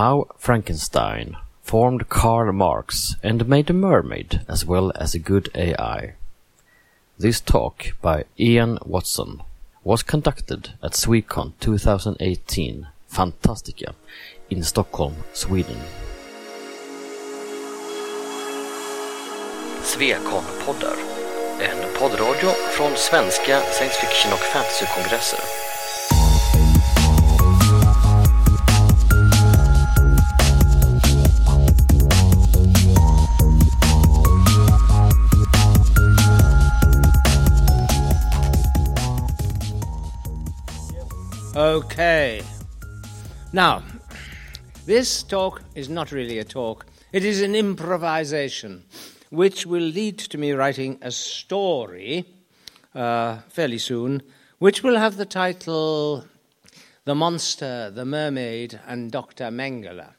How Frankenstein formed Karl Marx and made a mermaid as well as a good AI. This talk by Ian Watson was conducted at Swecon 2018 Fantastica in Stockholm, Sweden. Swecon-poddar, en poddradio från svenska science fiction och fantasykongresser. Okay. Now, this talk is not really a talk, it is an improvisation, which will lead to me writing a story uh, fairly soon, which will have the title The Monster, the Mermaid, and Dr. Mengele.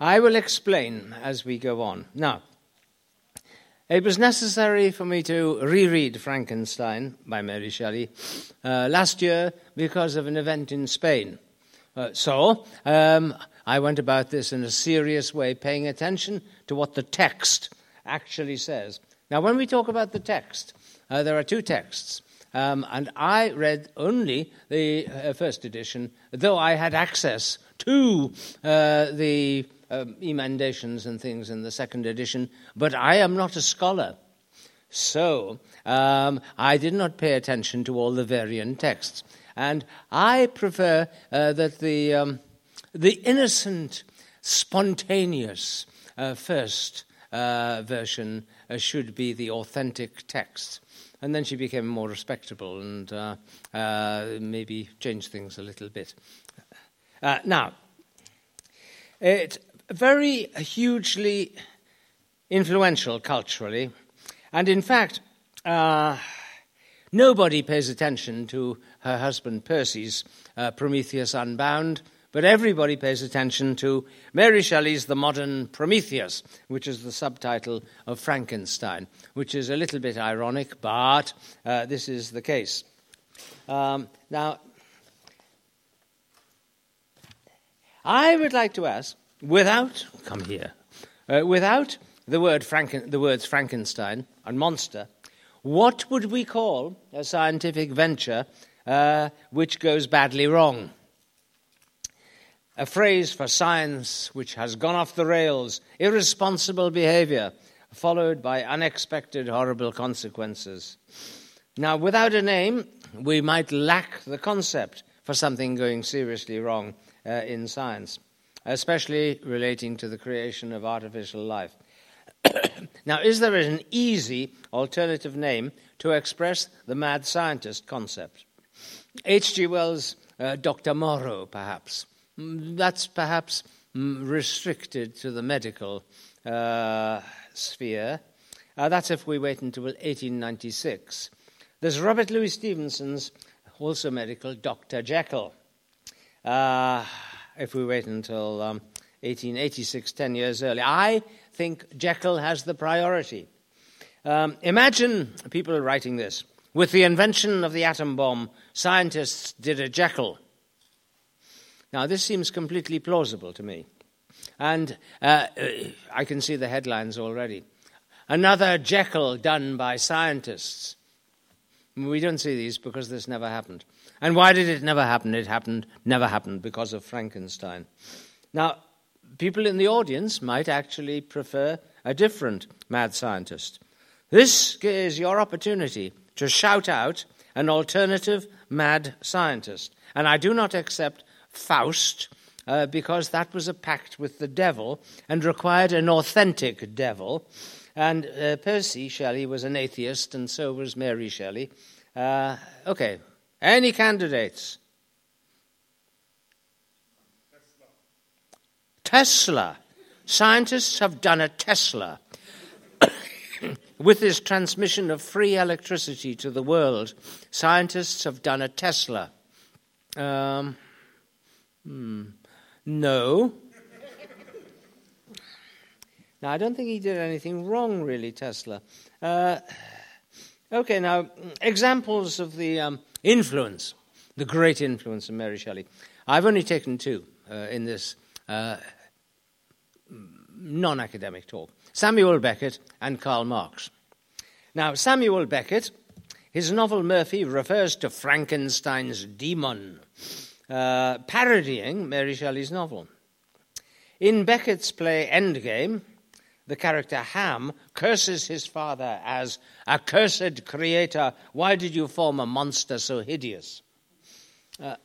I will explain as we go on. Now, it was necessary for me to reread Frankenstein by Mary Shelley uh, last year because of an event in Spain. Uh, so um, I went about this in a serious way, paying attention to what the text actually says. Now, when we talk about the text, uh, there are two texts. Um, and I read only the uh, first edition, though I had access to uh, the um, emendations and things in the second edition, but I am not a scholar. So um, I did not pay attention to all the variant texts. And I prefer uh, that the, um, the innocent, spontaneous uh, first uh, version uh, should be the authentic text. And then she became more respectable and uh, uh, maybe changed things a little bit. now, it very hugely influential culturally. And in fact, uh, nobody pays attention to her husband Percy's uh, Prometheus Unbound, but everybody pays attention to Mary Shelley's The Modern Prometheus, which is the subtitle of Frankenstein, which is a little bit ironic, but uh, this is the case. Um, now, I would like to ask without, come here, uh, without the, word Franken, the words Frankenstein and monster, what would we call a scientific venture uh, which goes badly wrong? A phrase for science which has gone off the rails, irresponsible behavior, followed by unexpected horrible consequences. Now, without a name, we might lack the concept for something going seriously wrong uh, in science especially relating to the creation of artificial life. now, is there an easy alternative name to express the mad scientist concept? H.G. Wells' uh, Dr. Moreau, perhaps. Mm, that's perhaps mm, restricted to the medical uh, sphere. Uh, that's if we wait until 1896. There's Robert Louis Stevenson's, also medical, Dr. Jekyll. If we wait until um, 1886, 10 years earlier. I think Jekyll has the priority. Um, imagine people writing this. With the invention of the atom bomb, scientists did a Jekyll. Now, this seems completely plausible to me. And uh, I can see the headlines already. Another Jekyll done by scientists. We don't see these because this never happened. And why did it never happen? It happened, never happened because of Frankenstein. Now, people in the audience might actually prefer a different mad scientist. This is your opportunity to shout out an alternative mad scientist. And I do not accept Faust uh, because that was a pact with the devil and required an authentic devil. And uh, Percy Shelley was an atheist, and so was Mary Shelley. Uh, okay, any candidates? Tesla. Scientists have done a Tesla. With this transmission of free electricity to the world, scientists have done a Tesla. Um, hmm, no. Now, I don't think he did anything wrong, really, Tesla. Uh, okay, now, examples of the um, influence, the great influence of Mary Shelley. I've only taken two uh, in this uh, non academic talk Samuel Beckett and Karl Marx. Now, Samuel Beckett, his novel Murphy refers to Frankenstein's demon, uh, parodying Mary Shelley's novel. In Beckett's play Endgame, the character Ham curses his father as a cursed creator. Why did you form a monster so hideous? Uh,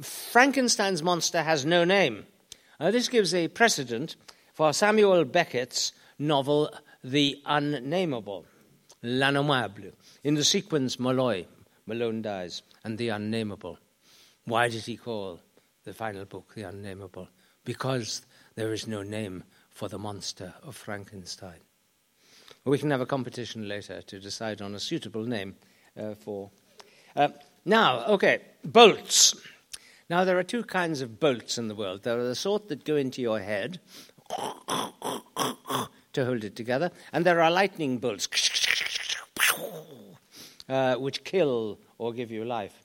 Frankenstein's monster has no name. Uh, this gives a precedent for Samuel Beckett's novel The Unnamable, L'Innommable, in the sequence Molloy, Malone dies, and The Unnamable. Why did he call the final book The Unnamable? Because there is no name for the monster of Frankenstein. We can have a competition later to decide on a suitable name uh, for. Uh, now, okay, bolts. Now, there are two kinds of bolts in the world. There are the sort that go into your head to hold it together, and there are lightning bolts uh, which kill or give you life.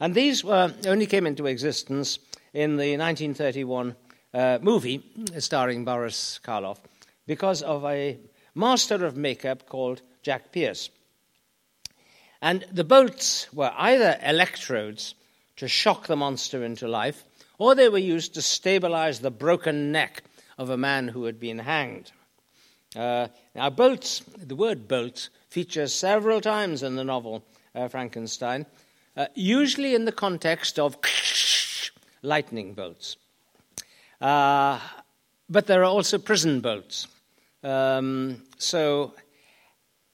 And these were, only came into existence in the 1931 uh, movie starring Boris Karloff because of a master of makeup called Jack Pierce. And the bolts were either electrodes to shock the monster into life, or they were used to stabilize the broken neck of a man who had been hanged. Uh, now, bolts, the word bolt, features several times in the novel uh, Frankenstein, uh, usually in the context of lightning bolts. Uh, but there are also prison bolts. Um, so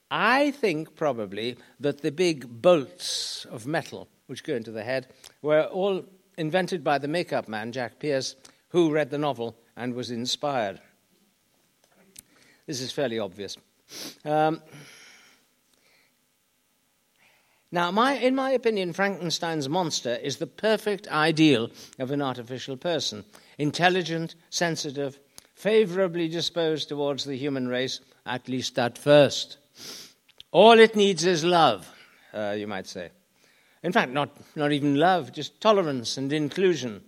I think probably that the big bolts of metal which go into the head were all invented by the makeup man, Jack Pierce, who read the novel and was inspired. This is fairly obvious. Um, now, my, in my opinion, Frankenstein's monster is the perfect ideal of an artificial person intelligent, sensitive, favorably disposed towards the human race, at least at first. All it needs is love, uh, you might say. In fact, not, not even love, just tolerance and inclusion.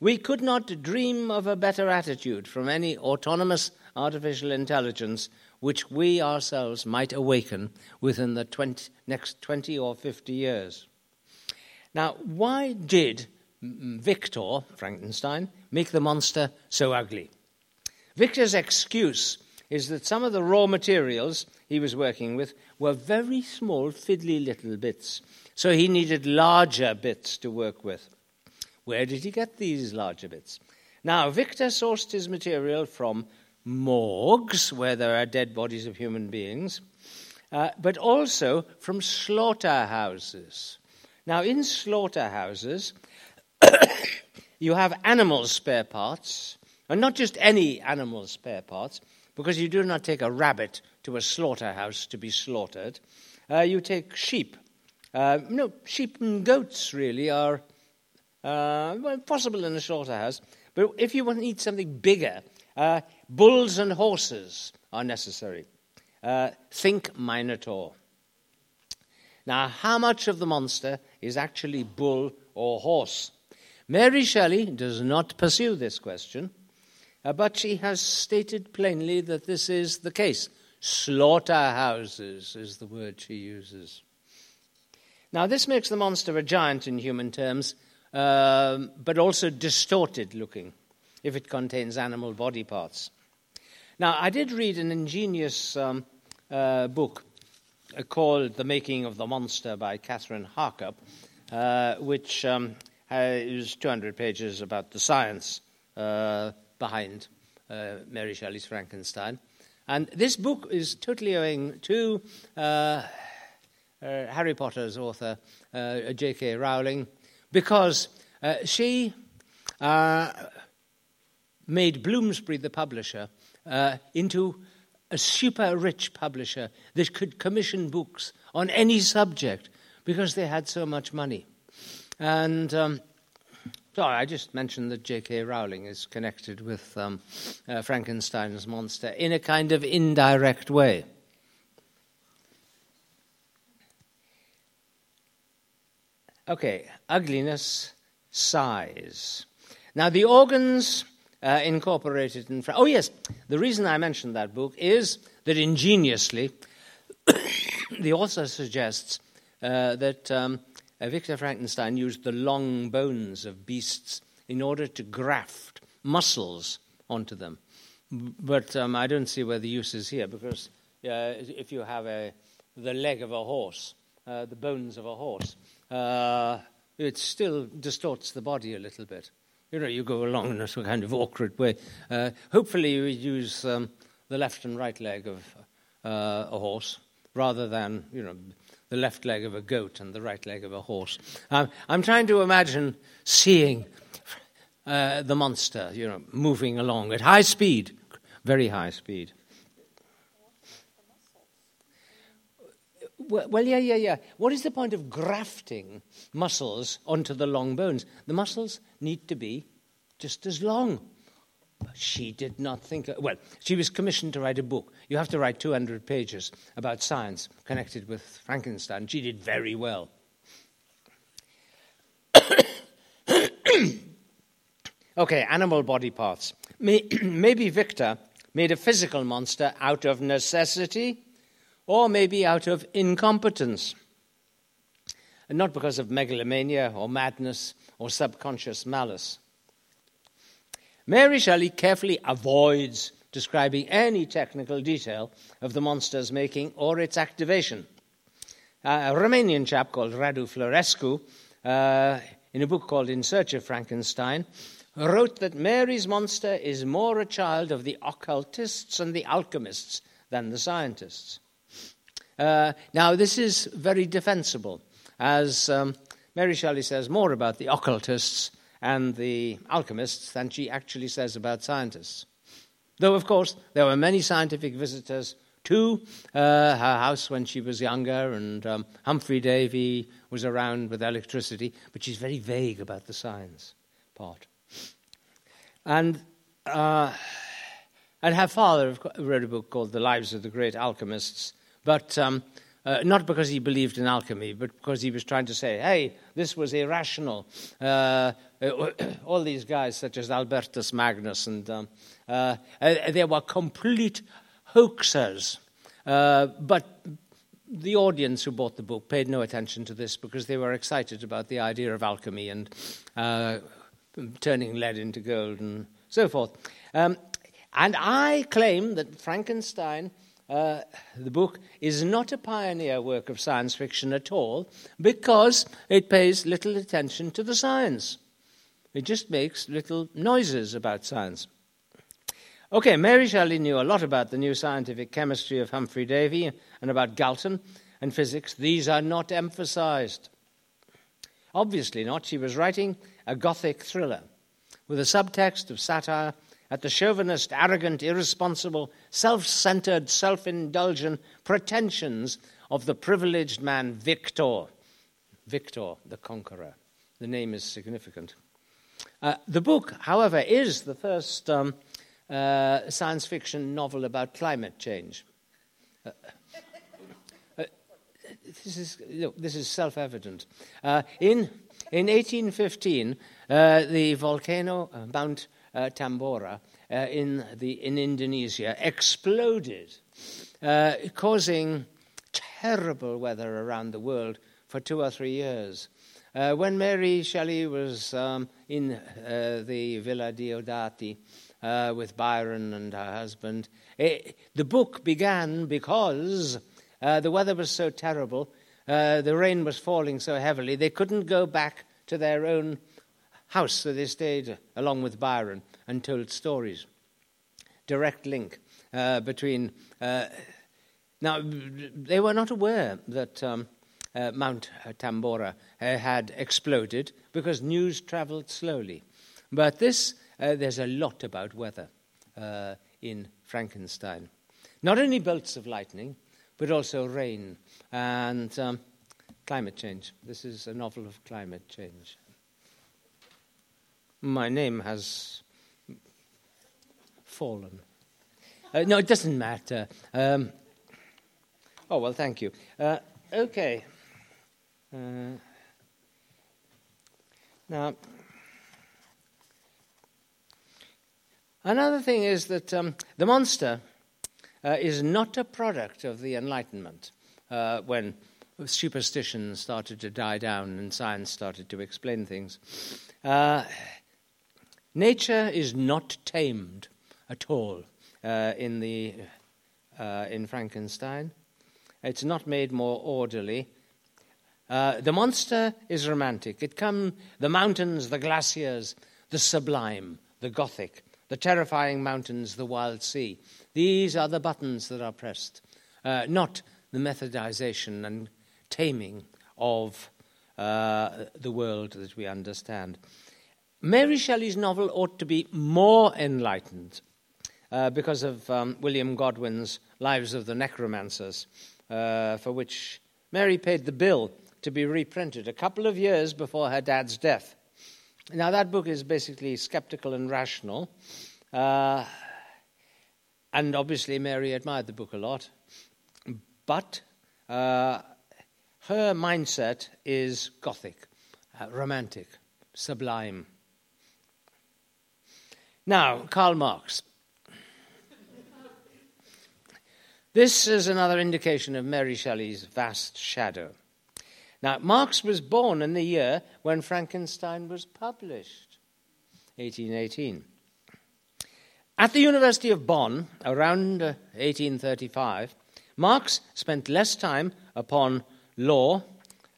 We could not dream of a better attitude from any autonomous artificial intelligence which we ourselves might awaken within the 20, next 20 or 50 years. Now, why did Victor, Frankenstein, make the monster so ugly? Victor's excuse is that some of the raw materials he was working with were very small, fiddly little bits, so he needed larger bits to work with. Where did he get these larger bits? Now, Victor sourced his material from morgues, where there are dead bodies of human beings, uh, but also from slaughterhouses. Now, in slaughterhouses, you have animal spare parts, and not just any animal spare parts, because you do not take a rabbit to a slaughterhouse to be slaughtered. Uh, you take sheep. Uh, no, sheep and goats really are uh, possible in a slaughterhouse, but if you want to eat something bigger, uh, bulls and horses are necessary. Uh, think Minotaur. Now, how much of the monster is actually bull or horse? Mary Shelley does not pursue this question, uh, but she has stated plainly that this is the case. Slaughterhouses is the word she uses. Now, this makes the monster a giant in human terms, um, but also distorted looking if it contains animal body parts. Now, I did read an ingenious um, uh, book uh, called The Making of the Monster by Kathryn Harkup, uh, which um, is 200 pages about the science uh, behind uh, Mary Shelley's Frankenstein. And this book is totally owing to uh, Harry Potter's author, J.K. Rowling, because she made Bloomsbury, the publisher, uh, into a super rich publisher that could commission books on any subject because they had so much money. And um, so I just mentioned that J.K. Rowling is connected with um, uh, Frankenstein's monster in a kind of indirect way. Okay, ugliness, size. Now, the organs uh, incorporated in. Fra- oh, yes, the reason I mentioned that book is that ingeniously, the author suggests uh, that um, uh, Victor Frankenstein used the long bones of beasts in order to graft muscles onto them. But um, I don't see where the use is here because uh, if you have a, the leg of a horse, uh, the bones of a horse, uh, it still distorts the body a little bit. You know, you go along in a kind of awkward way. Uh, hopefully, you use um, the left and right leg of uh, a horse rather than, you know, the left leg of a goat and the right leg of a horse. Um, I'm trying to imagine seeing uh, the monster, you know, moving along at high speed, very high speed. Well, yeah, yeah, yeah. What is the point of grafting muscles onto the long bones? The muscles need to be just as long. She did not think. Well, she was commissioned to write a book. You have to write 200 pages about science connected with Frankenstein. She did very well. okay, animal body parts. Maybe Victor made a physical monster out of necessity or maybe out of incompetence. And not because of megalomania or madness or subconscious malice. Mary Shelley carefully avoids describing any technical detail of the monster's making or its activation. Uh, a Romanian chap called Radu Florescu, uh, in a book called In Search of Frankenstein, wrote that Mary's monster is more a child of the occultists and the alchemists than the scientists. Uh, now, this is very defensible, as um, Mary Shelley says more about the occultists and the alchemists than she actually says about scientists. Though, of course, there were many scientific visitors to uh, her house when she was younger, and um, Humphrey Davy was around with electricity, but she's very vague about the science part. And, uh, and her father wrote a book called The Lives of the Great Alchemists, but um, uh, not because he believed in alchemy, but because he was trying to say, hey, this was irrational. Uh, uh all these guys, such as Albertus Magnus, and um, uh, uh, they were complete hoaxers. But the audience who bought the book paid no attention to this because they were excited about the idea of alchemy and turning lead into gold and so forth. Um, and I claim that Frankenstein uh, the book is not a pioneer work of science fiction at all because it pays little attention to the science. It just makes little noises about science. Okay, Mary Shelley knew a lot about the new scientific chemistry of Humphrey Davy and about Galton and physics. These are not emphasized. Obviously not. She was writing a Gothic thriller with a subtext of satire at the chauvinist, arrogant, irresponsible, self centered, self indulgent pretensions of the privileged man Victor. Victor, the conqueror. The name is significant. Uh, the book, however, is the first um, uh, science fiction novel about climate change. Uh, uh this is, this is self evident. Uh, in, in 1815, uh, the volcano Mount uh, Tambora uh, in, the, in Indonesia exploded, uh, causing terrible weather around the world for two or three years. Uh, when Mary Shelley was um, in uh, the Villa Diodati uh, with Byron and her husband, it, the book began because the weather was so terrible, the rain was falling so heavily, they couldn't go back to their own house, so they stayed along with Byron and told stories. Direct link uh, between. Uh, now, they were not aware that um, uh, Mount Tambora uh, had exploded because news traveled slowly. But this, uh, there's a lot about weather uh, in Frankenstein. Not only bolts of lightning, but also rain and um, climate change. This is a novel of climate change. My name has fallen. Uh, no, it doesn't matter. Um, oh, well, thank you. Uh, okay. Uh, now, Another thing is that um, the monster uh, is not a product of the Enlightenment uh, when superstition started to die down and science started to explain things. Uh, nature is not tamed at all uh, in, the, uh, in Frankenstein. It's not made more orderly. Uh, the monster is romantic. It comes the mountains, the glaciers, the sublime, the gothic, the terrifying mountains, the wild sea. These are the buttons that are pressed, uh, not the methodization and taming of uh, the world that we understand. Mary Shelley's novel ought to be more enlightened uh, because of um, William Godwin's Lives of the Necromancers, uh, for which Mary paid the bill to be reprinted a couple of years before her dad's death. Now, that book is basically skeptical and rational. Uh, and obviously, Mary admired the book a lot. But uh, her mindset is Gothic, uh, romantic, sublime. Now, Karl Marx. this is another indication of Mary Shelley's vast shadow. Now, Marx was born in the year when Frankenstein was published, 1818. At the University of Bonn, around 1835, uh, Marx spent less time upon law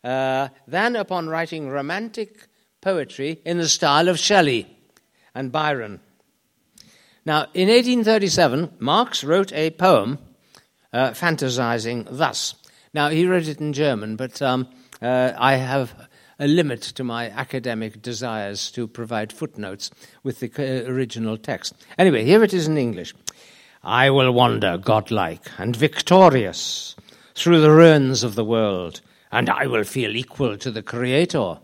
uh, than upon writing romantic poetry in the style of Shelley and Byron. Now, in 1837, Marx wrote a poem uh, fantasizing thus. Now, he wrote it in German, but um, uh, I have a limit to my academic desires to provide footnotes with the uh, original text. Anyway, here it is in English. I will wander godlike and victorious through the ruins of the world, and I will feel equal to the Creator.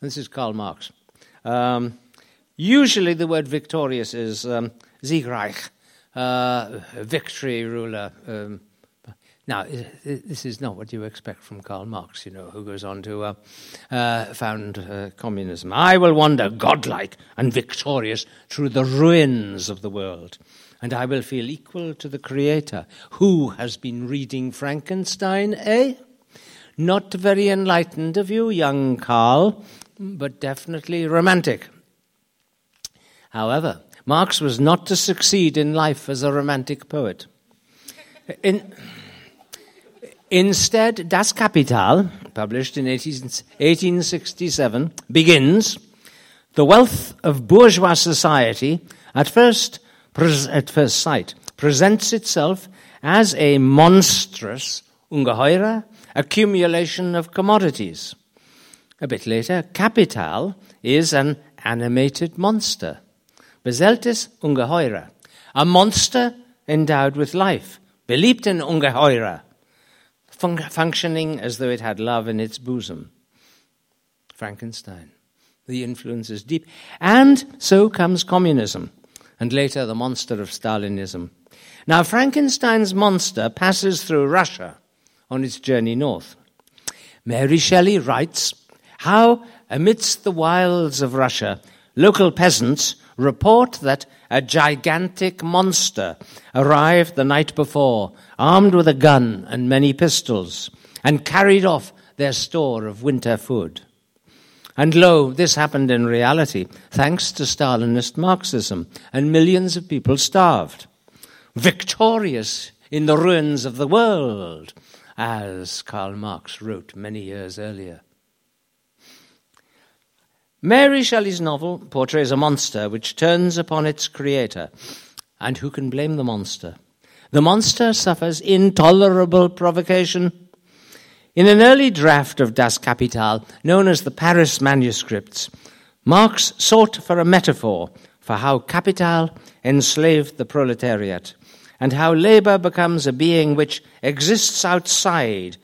This is Karl Marx. Um, usually, the word victorious is um, Siegreich, uh, victory, ruler. Um, now, this is not what you expect from Karl Marx, you know, who goes on to uh, uh, found uh, communism. I will wander godlike and victorious through the ruins of the world, and I will feel equal to the Creator. Who has been reading Frankenstein, eh? Not very enlightened of you, young Karl, but definitely romantic. However, Marx was not to succeed in life as a romantic poet. In, Instead, Das Kapital, published in 1867, begins The wealth of bourgeois society, at first, at first sight, presents itself as a monstrous, ungeheure, accumulation of commodities. A bit later, Kapital is an animated monster. Beseltes Ungeheure, a monster endowed with life, beliebt in Ungeheure, fun- functioning as though it had love in its bosom. Frankenstein. The influence is deep. And so comes communism, and later the monster of Stalinism. Now, Frankenstein's monster passes through Russia on its journey north. Mary Shelley writes how, amidst the wilds of Russia, local peasants report that a gigantic monster arrived the night before, armed with a gun and many pistols, and carried off their store of winter food. And lo, this happened in reality, thanks to Stalinist Marxism, and millions of people starved. Victorious in the ruins of the world, as Karl Marx wrote many years earlier. Mary Shelley's novel portrays a monster which turns upon its creator. And who can blame the monster? The monster suffers intolerable provocation. In an early draft of Das Kapital, known as the Paris Manuscripts, Marx sought for a metaphor for how capital enslaved the proletariat and how labor becomes a being which exists outside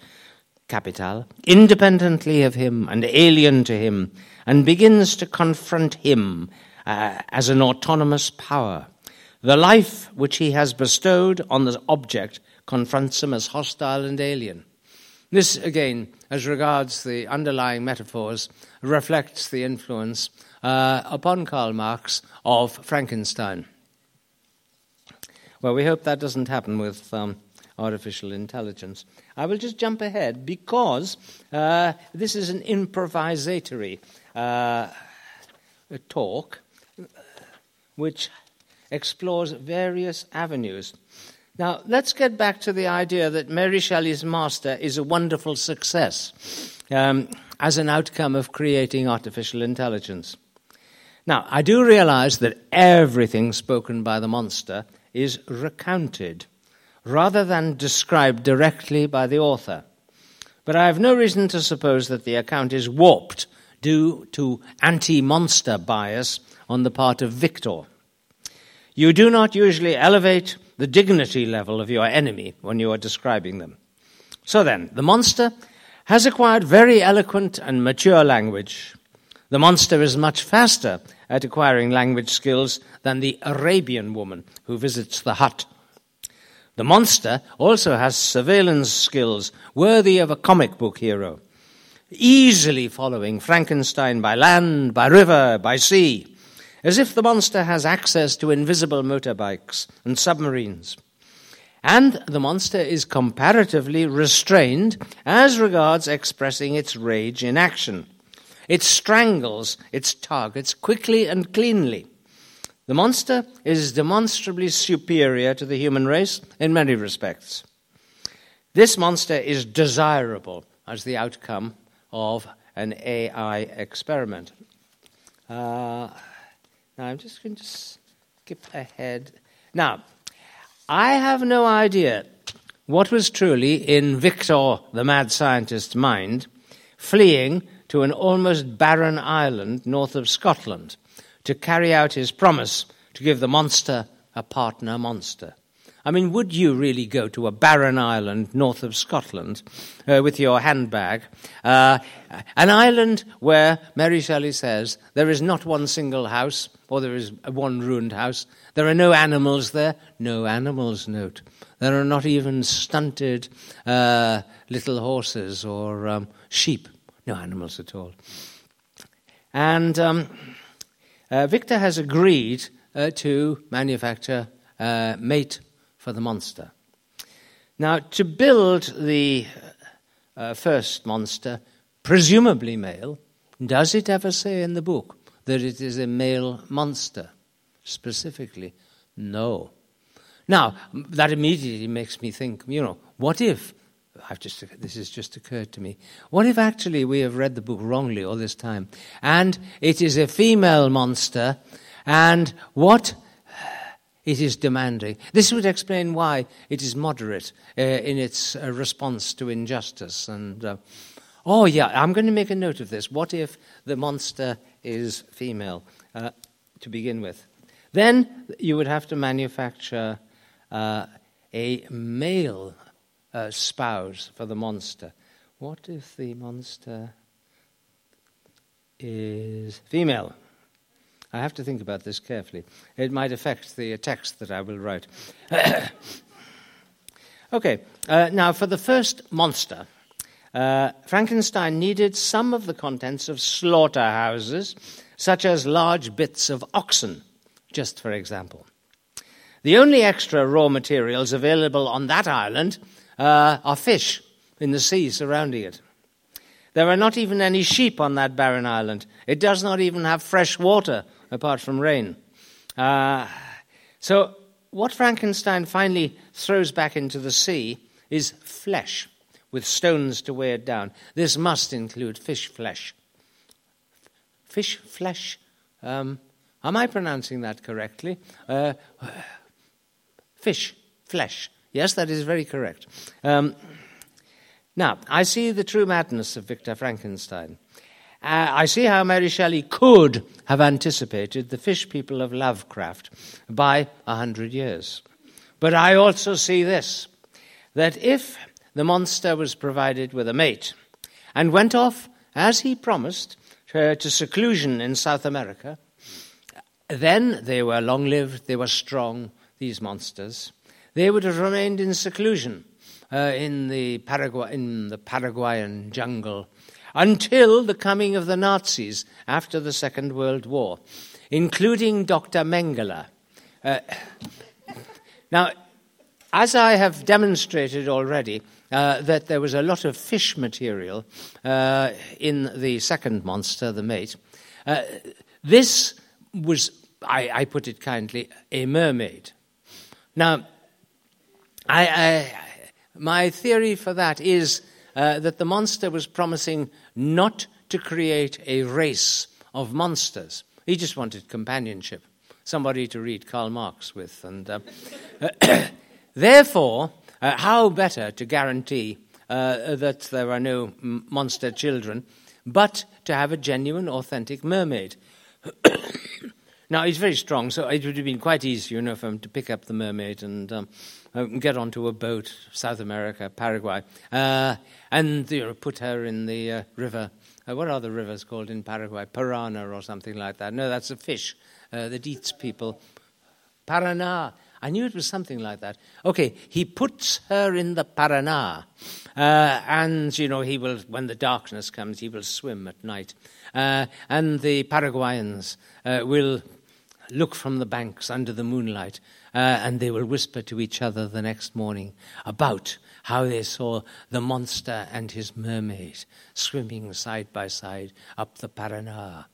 capital, independently of him and alien to him, and begins to confront him uh, as an autonomous power. The life which he has bestowed on the object confronts him as hostile and alien. This, again, as regards the underlying metaphors, reflects the influence uh, upon Karl Marx of Frankenstein. Well, we hope that doesn't happen with um, artificial intelligence. I will just jump ahead because uh, this is an improvisatory uh, talk which explores various avenues. Now, let's get back to the idea that Mary Shelley's master is a wonderful success um, as an outcome of creating artificial intelligence. Now, I do realize that everything spoken by the monster is recounted rather than described directly by the author. But I have no reason to suppose that the account is warped due to anti monster bias on the part of Victor. You do not usually elevate the dignity level of your enemy when you are describing them. So then, the monster has acquired very eloquent and mature language. The monster is much faster at acquiring language skills than the Arabian woman who visits the hut. The monster also has surveillance skills worthy of a comic book hero, easily following Frankenstein by land, by river, by sea, as if the monster has access to invisible motorbikes and submarines. And the monster is comparatively restrained as regards expressing its rage in action. It strangles its targets quickly and cleanly. The monster is demonstrably superior to the human race in many respects. This monster is desirable as the outcome of an AI experiment. Uh, now, I'm just going to skip ahead. Now, I have no idea what was truly in Victor the mad scientist's mind, fleeing to an almost barren island north of Scotland to carry out his promise to give the monster a partner monster. I mean, would you really go to a barren island north of Scotland uh, with your handbag? Uh, an island where, Mary Shelley says, there is not one single house, or there is one ruined house. There are no animals there. No animals, note. There are not even stunted uh, little horses or um, sheep. No animals at all. And um, uh, Victor has agreed uh, to manufacture a mate for the monster. Now, to build the uh, first monster, presumably male, does it ever say in the book that it is a male monster specifically? No. Now, that immediately makes me think, you know, what if, I've just, this has just occurred to me, what if actually we have read the book wrongly all this time, and it is a female monster, and what it is demanding. This would explain why it is moderate uh, in its uh, response to injustice. And uh, oh, yeah, I'm going to make a note of this. What if the monster is female uh, to begin with? Then you would have to manufacture uh, a male uh, spouse for the monster. What if the monster is female? I have to think about this carefully. It might affect the text that I will write. okay, uh, now for the first monster, uh, Frankenstein needed some of the contents of slaughterhouses, such as large bits of oxen, just for example. The only extra raw materials available on that island uh, are fish in the sea surrounding it. There are not even any sheep on that barren island. It does not even have fresh water apart from rain. Uh, so, what Frankenstein finally throws back into the sea is flesh with stones to weigh it down. This must include fish flesh. Fish flesh. Um, am I pronouncing that correctly? Uh, fish flesh. Yes, that is very correct. Um, now, I see the true madness of Victor Frankenstein. Uh, I see how Mary Shelley could have anticipated the fish people of Lovecraft by a hundred years. But I also see this that if the monster was provided with a mate and went off, as he promised, to, to seclusion in South America, then they were long lived, they were strong, these monsters. They would have remained in seclusion uh, in, the Paragu- in the Paraguayan jungle until the coming of the Nazis after the Second World War, including Dr. Mengele. Uh, Now, as I have demonstrated already, uh, that there was a lot of fish material uh, in the second monster, the mate. Uh, this was, I, I, put it kindly, a mermaid. Now, I, I, my theory for that is uh, that the monster was promising not to create a race of monsters. He just wanted companionship, somebody to read Karl Marx with. And uh, therefore, uh, how better to guarantee uh, that there are no monster children, but to have a genuine, authentic mermaid? now, he's very strong, so it would have been quite easy, you know, for him to pick up the mermaid and um, uh, get onto a boat, South America, Paraguay, uh, and you know, put her in the uh, river. Uh, what are the rivers called in Paraguay? Parana or something like that. No, that's a fish uh, that eats people. Paraná. I knew it was something like that. Okay, he puts her in the Paraná, uh, and you know he will. When the darkness comes, he will swim at night, uh, and the Paraguayans uh, will look from the banks under the moonlight, uh, and they will whisper to each other the next morning about how they saw the monster and his mermaid swimming side by side up the Paraná.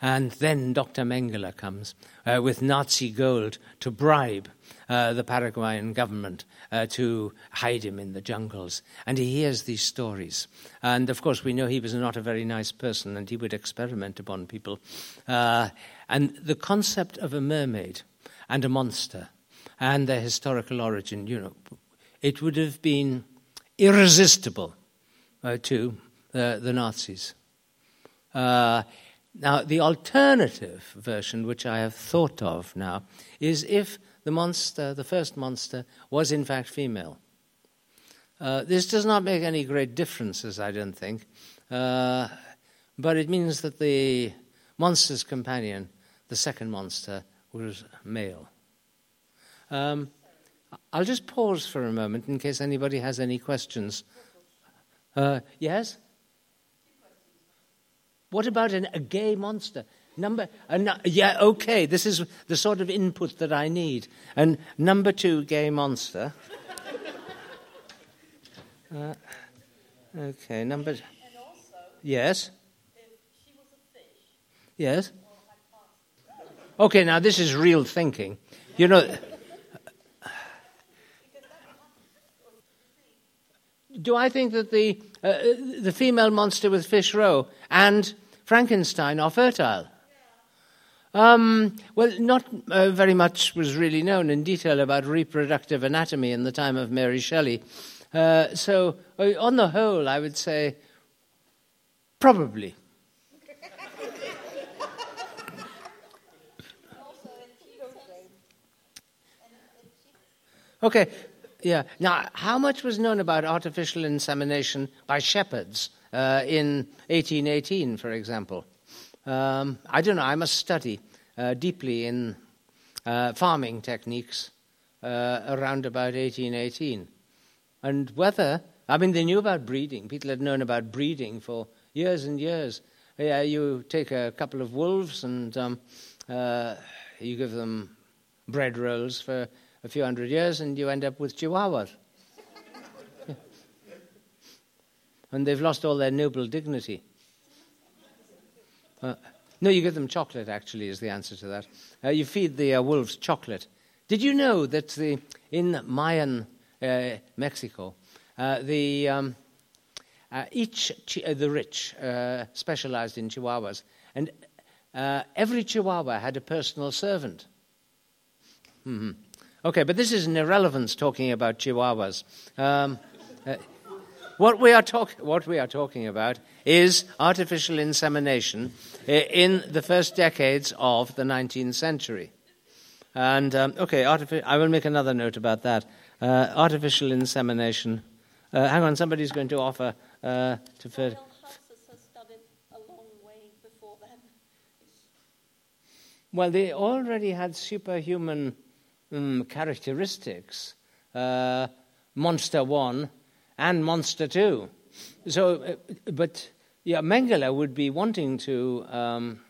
And then Dr. Mengele comes uh, with Nazi gold to bribe uh, the Paraguayan government uh, to hide him in the jungles. And he hears these stories. And of course, we know he was not a very nice person and he would experiment upon people. And the concept of a mermaid and a monster and their historical origin, you know, it would have been irresistible uh, to uh, the Nazis. Uh, now, the alternative version, which I have thought of now, is if the monster, the first monster, was in fact female. Uh, this does not make any great differences, I don't think, uh, but it means that the monster's companion, the second monster, was male. Um, I'll just pause for a moment in case anybody has any questions. Uh, yes? What about an, a gay monster? Number, uh, yeah, okay, this is the sort of input that I need. And number two, gay monster. uh, okay, number. yes. Yes. Okay, now this is real thinking. You know. Do I think that the, uh, the female monster with Fish Row and Frankenstein are fertile? Um, well, not uh, very much was really known in detail about reproductive anatomy in the time of Mary Shelley. Uh, so, uh, on the whole, I would say probably. Okay, yeah. Now, how much was known about artificial insemination by shepherds uh, in 1818, for example? Um, I don't know, I must study uh, deeply in uh, farming techniques uh, around about 1818. And whether, I mean, they knew about breeding. People had known about breeding for years and years. Yeah, you take a couple of wolves and um, uh, you give them bread rolls for a few hundred years and you end up with chihuahuas. And they've lost all their noble dignity. Uh, no, you give them chocolate, actually, is the answer to that. Uh, you feed the uh, wolves chocolate. Did you know that the, in Mayan uh, Mexico, uh, the, um, uh, each chi- the rich specialized in chihuahuas, and every chihuahua had a personal servant? Mm-hmm. Okay, but this is an irrelevance talking about chihuahuas. Um, what we, are talk- what we are talking about is artificial insemination in the first decades of the 19th century. And, um, okay, artific- I will make another note about that. Uh, artificial insemination. Uh, hang on, somebody's going to offer uh, to. Fer- well, they already had superhuman um, characteristics. Uh, Monster 1 and Monster 2. So, uh, but yeah, Mengele would be wanting to um,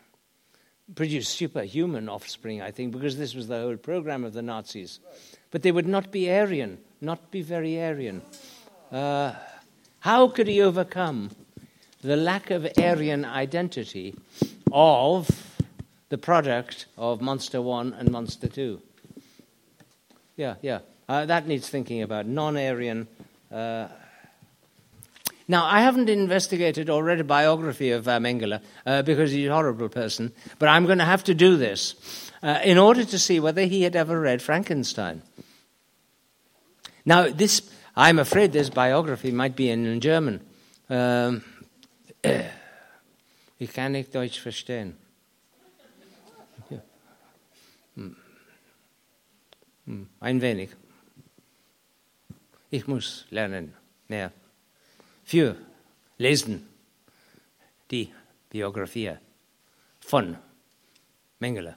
produce superhuman offspring, I think, because this was the whole program of the Nazis. But they would not be Aryan, not be very Aryan. Uh, how could he overcome the lack of Aryan identity of the product of Monster 1 and Monster 2? Yeah, yeah. Uh, that needs thinking about. Non Aryan. Uh, now, I haven't investigated or read a biography of uh, Mengele because he's a horrible person, but I'm going to have to do this uh, in order to see whether he had ever read Frankenstein. Now, this, I'm afraid this biography might be in German. Um, ich kann nicht Deutsch verstehen. Ein wenig. Ich muss lernen mehr. Für lesen die Biografie von Mengele.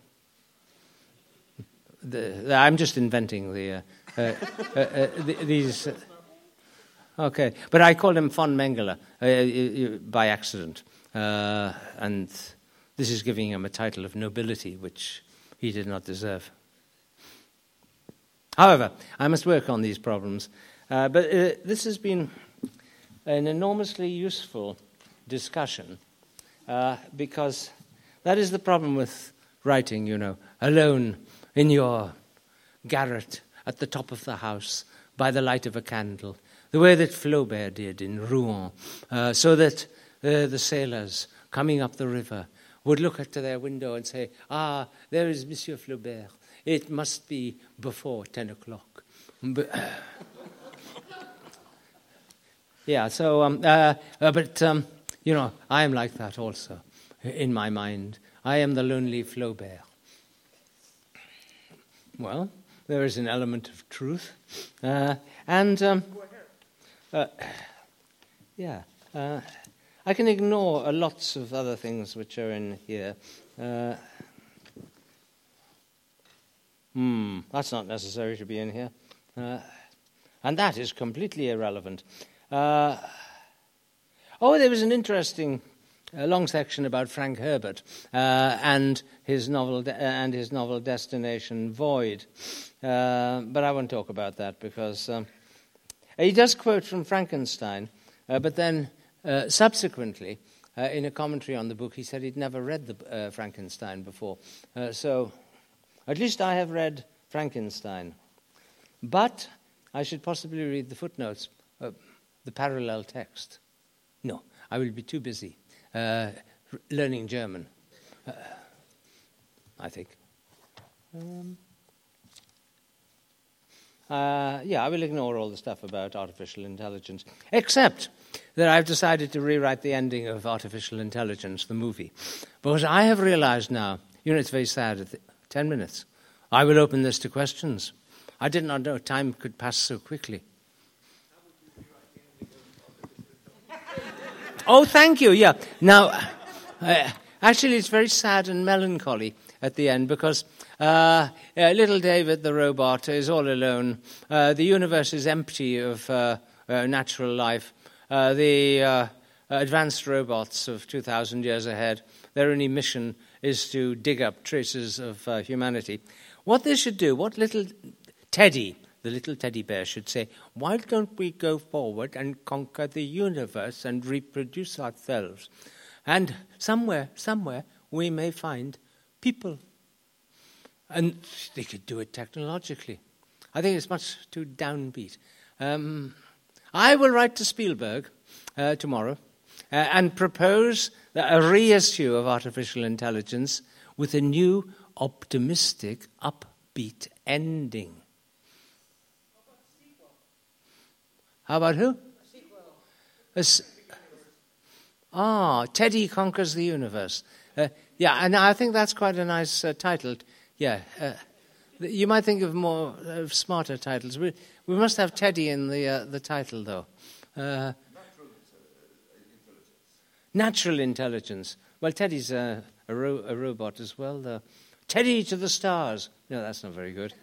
The, I'm just inventing the, uh, uh, uh, uh the these. Uh, okay, but I called him von Mengele uh, by accident, and this is giving him a title of nobility, which he did not deserve. However, I must work on these problems. Uh, but uh, this has been an enormously useful discussion uh, because that is the problem with writing, you know, alone in your garret at the top of the house by the light of a candle, the way that Flaubert did in Rouen, uh, so that uh, the sailors coming up the river would look at their window and say, Ah, there is Monsieur Flaubert. It must be before 10 o'clock. Yeah, so, um, uh, uh, but, um, you know, I am like that also in my mind. I am the lonely Flaubert. Well, there is an element of truth. Uh, and, um, uh, yeah, uh, I can ignore lots of other things which are in here. Uh, hmm, that's not necessary to be in here. and that is completely irrelevant. Uh, oh, there was an interesting uh, long section about Frank Herbert uh, and his novel de- uh, and his novel Destination Void, uh, but I won't talk about that because um, he does quote from Frankenstein, uh, but then subsequently. in a commentary on the book, he said he'd never read the Frankenstein before. so, at least I have read Frankenstein. But I should possibly read the footnotes the parallel text. No, I will be too busy uh, learning German, uh, I think. Um, uh, yeah, I will ignore all the stuff about artificial intelligence, except that I've decided to rewrite the ending of Artificial Intelligence, the movie. Because I have realized now, you know, it's very sad, 10 minutes. I will open this to questions. I did not know time could pass so quickly. Oh, thank you. Yeah. Now, uh, actually, it's very sad and melancholy at the end because uh, uh, little David the robot is all alone. Uh, the universe is empty of uh, uh, natural life. the advanced robots of 2,000 years ahead, their only mission is to dig up traces of humanity. What they should do, what little Teddy, the little teddy bear should say, Why don't we go forward and conquer the universe and reproduce ourselves? And somewhere, somewhere, we may find people. And they could do it technologically. I think it's much too downbeat. Um, I will write to Spielberg uh, tomorrow uh, and propose a reissue of artificial intelligence with a new, optimistic, upbeat ending. How about who? A ah, Teddy Conquers the Universe. Uh, yeah, and I think that's quite a nice uh, title. Yeah. Uh, you might think of more smarter titles. We, we must have Teddy in the, uh, the title, though. Natural intelligence. Well, Teddy's a, a, ro- a robot as well. Teddy to the stars. No, that's not very good.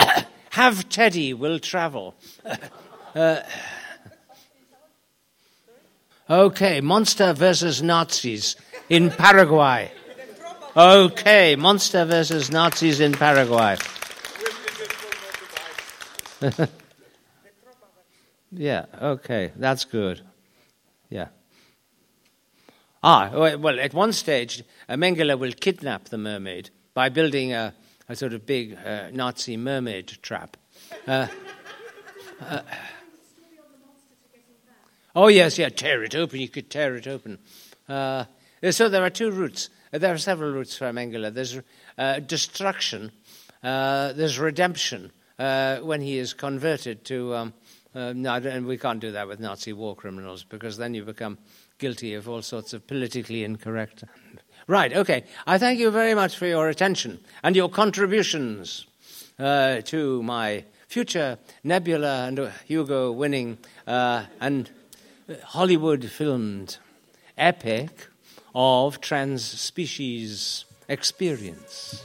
have Teddy will travel. Uh, okay, monster versus Nazis in Paraguay. Okay, Monster versus Nazis in Paraguay. yeah, okay, that's good. Ah, well, at one stage, uh, Mengele will kidnap the mermaid by building a, a sort of big uh, Nazi mermaid trap. Uh, uh, oh, yes, yeah, tear it open. You could tear it open. Uh, so there are two routes. Uh, there are several routes for Mengele. There's uh, destruction, there's redemption when he is converted to. Um, no, and we can't do that with Nazi war criminals because then you become guilty of all sorts of politically incorrect. Right, okay. I thank you very much for your attention and your contributions uh, to my future Nebula and Hugo winning uh, and Hollywood filmed epic of trans species experience.